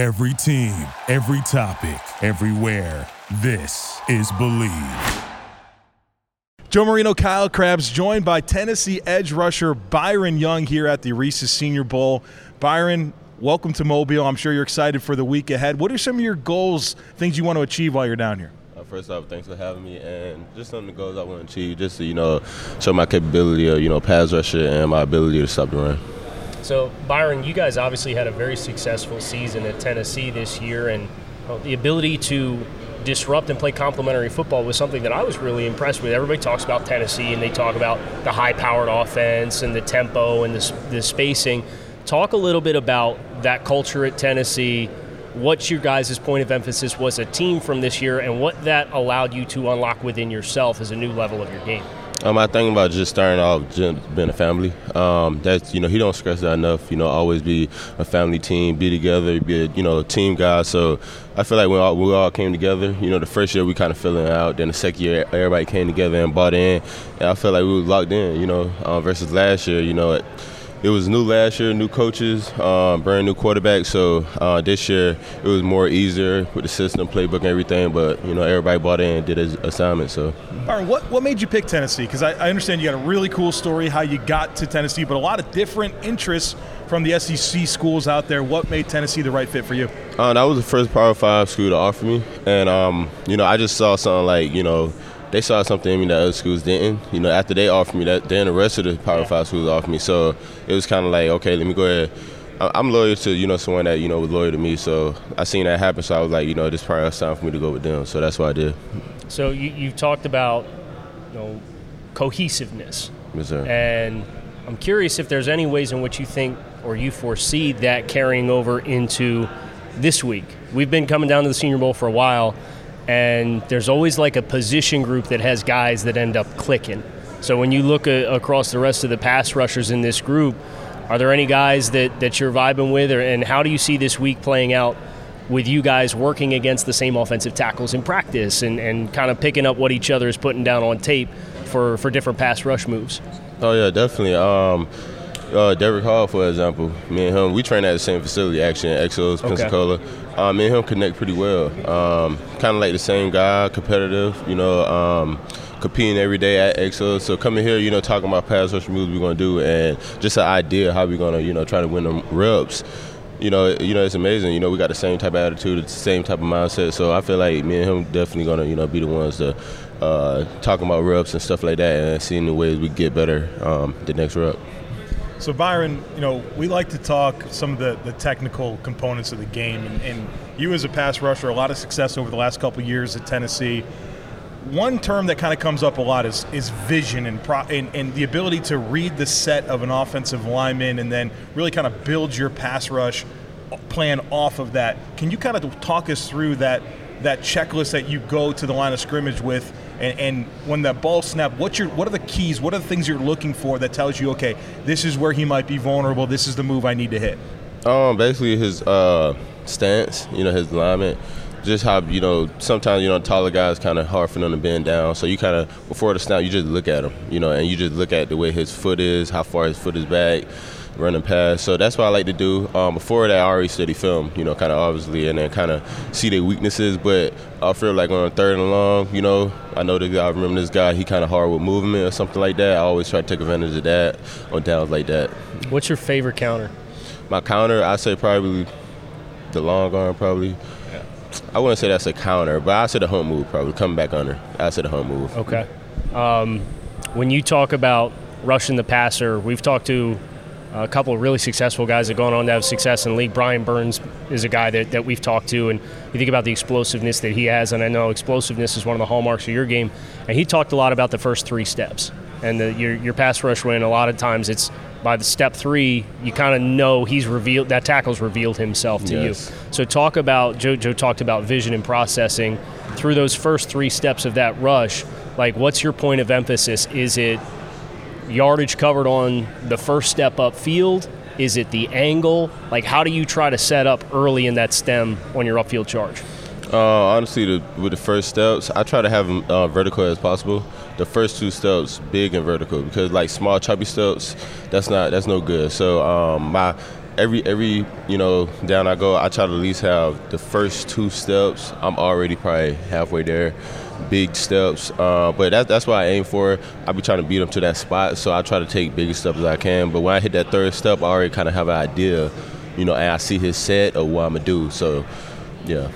Every team, every topic, everywhere. This is Bleav. Joe Marino, Kyle Crabbs, joined by Tennessee edge rusher Byron Young here at the Reese's Senior Bowl. Byron, welcome to Mobile. I'm sure you're excited for the week ahead. What are some of your goals, things you want to achieve while you're down here? Uh, first off, thanks for having me, and just some of the goals I want to achieve, just to you know, show my capability of you know pass rusher and my ability to stop the run. So Byron, you guys obviously had a very successful season at Tennessee this year, and uh, the ability to disrupt and play complementary football was something that I was really impressed with. Everybody talks about Tennessee and they talk about the high powered offense and the tempo and the, the spacing. Talk a little bit about that culture at Tennessee. What your guys' point of emphasis was a team from this year and what that allowed you to unlock within yourself as a new level of your game. Um, I think about just starting off just being a family. Um, that's you know he don't stress that enough. You know, always be a family team, be together, be a you know team guy. So I feel like when all, we all came together, you know, the first year we kind of filling out. Then the second year, everybody came together and bought in. And I feel like we were locked in. You know, um, versus last year, you know. It, it was new last year, new coaches, um, brand new quarterback. So uh, this year it was more easier with the system, playbook, and everything. But you know, everybody bought in, and did his assignment. So, Byron, what what made you pick Tennessee? Because I, I, understand you got a really cool story how you got to Tennessee, but a lot of different interests from the SEC schools out there. What made Tennessee the right fit for you? Uh, that was the first Power Five school to offer me, and um, you know, I just saw something like you know they saw something in me that other schools didn't. You know, after they offered me that, then the rest of the Power Five schools offered me. So it was kind of like, okay, let me go ahead. I'm loyal to you know someone that you know was loyal to me. So I seen that happen. So I was like, you know, this probably time for me to go with them. So that's what I did. So you you talked about you know cohesiveness. Yes, sir. And I'm curious if there's any ways in which you think or you foresee that carrying over into this week. We've been coming down to the Senior Bowl for a while and there's always like a position group that has guys that end up clicking. So when you look a, across the rest of the pass rushers in this group, are there any guys that, that you're vibing with, or, and how do you see this week playing out with you guys working against the same offensive tackles in practice and, and kind of picking up what each other is putting down on tape for, for different pass rush moves? Oh, yeah, definitely. Um, uh, Derick Hall, for example, me and him, we train at the same facility, actually, in Exos, Pensacola. Okay. Um, me and him connect pretty well. Um, kind of like the same guy, competitive, you know, um, competing every day at EXO. So coming here, you know, talking about pass rush moves we're going to do and just an idea how we're going to, you know, try to win them reps you know, you know, it's amazing. You know, we got the same type of attitude, the same type of mindset. So I feel like me and him definitely gonna, you know, be the ones to uh, talking about reps and stuff like that, and seeing the ways we get better um, the next rep. So Byron, you know, we like to talk some of the, the technical components of the game, and, and you as a pass rusher, a lot of success over the last couple years at Tennessee. One term that kind of comes up a lot is is vision and, pro, and and the ability to read the set of an offensive lineman and then really kind of build your pass rush plan off of that. Can you kind of talk us through that that checklist that you go to the line of scrimmage with and, and when that ball snap, what's your what are the keys? What are the things you're looking for that tells you, okay, this is where he might be vulnerable. This is the move I need to hit. Um, basically his uh, stance, you know, his alignment. Just how you know sometimes you know taller guys kind of hard for them to bend down. So you kind of before the snap, you just look at him, you know, and you just look at the way his foot is, how far his foot is back running past. So that's what I like to do. Um, before that, I already study film, you know, kind of obviously, and then kind of see their weaknesses. But I feel like on third and long, you know, I know the guy. I remember this guy. He kind of hard with movement or something like that. I always try to take advantage of that on downs like that. What's your favorite counter? My counter, I say probably the long arm, probably. I wouldn't say that's a counter, but I say the hump move probably coming back under. I say the hump move. Okay. Um, when you talk about rushing the passer, we've talked to a couple of really successful guys that have gone on to have success in the league. Brian Burns is a guy that, that we've talked to, and you think about the explosiveness that he has, and I know explosiveness is one of the hallmarks of your game. And he talked a lot about the first three steps. And the, your, your pass rush win, a lot of times it's by the step three, you kind of know he's revealed, that tackle's revealed himself to yes. you. So talk about, Joe, Joe talked about vision and processing. Through those first three steps of that rush, like what's your point of emphasis? Is it yardage covered on the first step up field? Is it the angle? Like, how do you try to set up early in that stem on your upfield charge? Uh, honestly, the, with the first steps, I try to have them uh, vertical as possible. The first two steps, big and vertical, because like small chubby steps, that's not that's no good. So um, my every every you know down I go, I try to at least have the first two steps. I'm already probably halfway there, big steps. Uh, but that, that's what I aim for. I be trying to beat them to that spot, so I try to take bigger steps as I can. But when I hit that third step, I already kind of have an idea, you know, and I see his set of what I'm gonna do. So, yeah.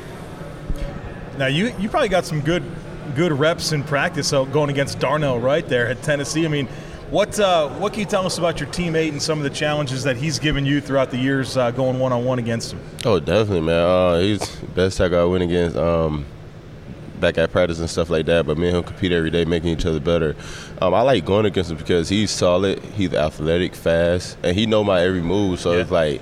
Now you you probably got some good good reps in practice so going against Darnell right there at Tennessee. I mean, what uh, what can you tell us about your teammate and some of the challenges that he's given you throughout the years uh, going one on one against him? Oh, definitely, man. Uh, he's the best tackle I went against. Um, back at practice and stuff like that. But me and him compete every day, making each other better. Um, I like going against him because he's solid, he's athletic, fast, and he know my every move. So yeah. it's like,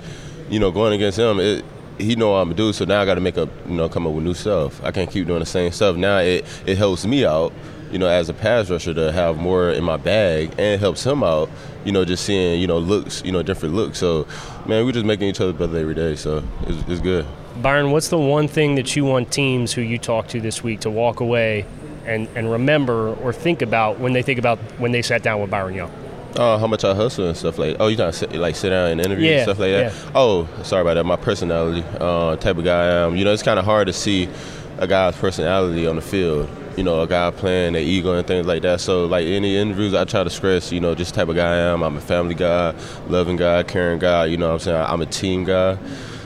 you know, going against him, it, he know what I'm gonna do. So now I got to make up, you know, come up with new stuff. I can't keep doing the same stuff. Now it it helps me out, you know, as a pass rusher to have more in my bag, and helps him out, you know, just seeing, you know, looks, you know, different looks. So, man, we're just making each other better every day. So it's, it's good. Byron, what's the one thing that you want teams who you talk to this week to walk away and, and remember or think about when they think about when they sat down with Byron Young? Uh, how much I hustle and stuff like. Oh, you trying to sit, like sit down and interview yeah, and stuff like that. Yeah. Oh, sorry about that. My personality, uh, type of guy I am. You know, it's kind of hard to see a guy's personality on the field. You know, a guy playing their ego and things like that. So, like any interviews, I try to stress, you know, just type of guy I am. I'm a family guy, loving guy, caring guy. You know what I'm saying? I'm a team guy.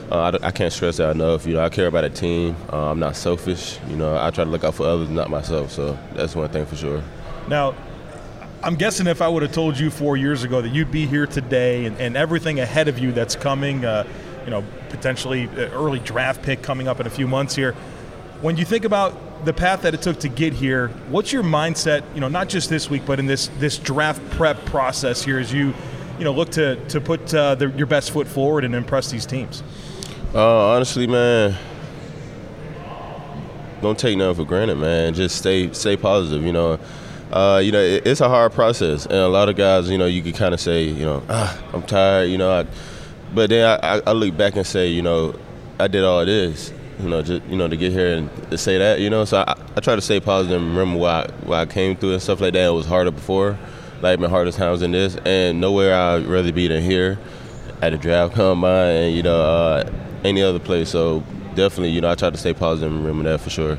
Uh, I, I, can't stress that enough. You know, I care about a team. Uh, I'm not selfish. You know, I try to look out for others, not myself. So that's one thing for sure. Now, I'm guessing if I would have told you four years ago that you'd be here today and, and everything ahead of you that's coming, uh, you know, potentially early draft pick coming up in a few months here. When you think about the path that it took to get here, what's your mindset? You know, not just this week, but in this this draft prep process here, as you, you know, look to to put uh, the, your best foot forward and impress these teams. Uh, honestly, man, don't take nothing for granted, man. Just stay stay positive. You know uh, you know, it, it's a hard process, and a lot of guys, you know, you could kind of say, you know, ah, I'm tired, you know, I, but then I, I, look back and say, you know, I did all it is, you know, just you know to get here and to say that, you know, so I, I try to stay positive and remember why why I came through and stuff like that. It was harder before, like my hardest times in this, and nowhere I'd rather be than here at a draft combine and you know uh, any other place. So definitely, you know, I try to stay positive and remember that for sure.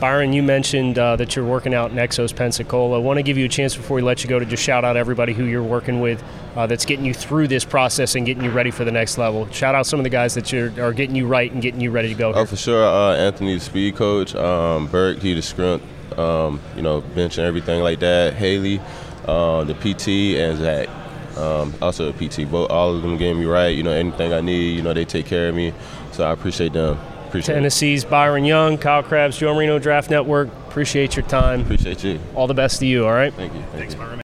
Byron, you mentioned uh, that you're working out in Exos Pensacola. I want to give you a chance before we let you go to just shout out everybody who you're working with uh, that's getting you through this process and getting you ready for the next level. Shout out some of the guys that are getting you right and getting you ready to go. Here. Oh, for sure. Uh, Anthony, the speed coach. Um, Burke, he the scrunt, um, you know, bench and everything like that. Haley, uh, the PT, and Zach. Um, also a PT. Both all of them getting me right. You know, anything I need, you know, they take care of me. So I appreciate them. Appreciate Tennessee's it. Byron Young, Kyle Crabbs, Joe Marino Draft Network. Appreciate your time. Appreciate you. All the best to you, all right? Thank you. Thank Thanks, you. Byron.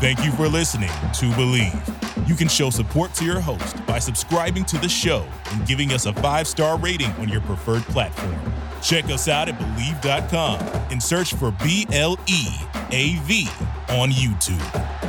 Thank you for listening to Bleav. You can show support to your host by subscribing to the show and giving us a five star rating on your preferred platform. Check us out at Bleav.com and search for B L E A V on YouTube.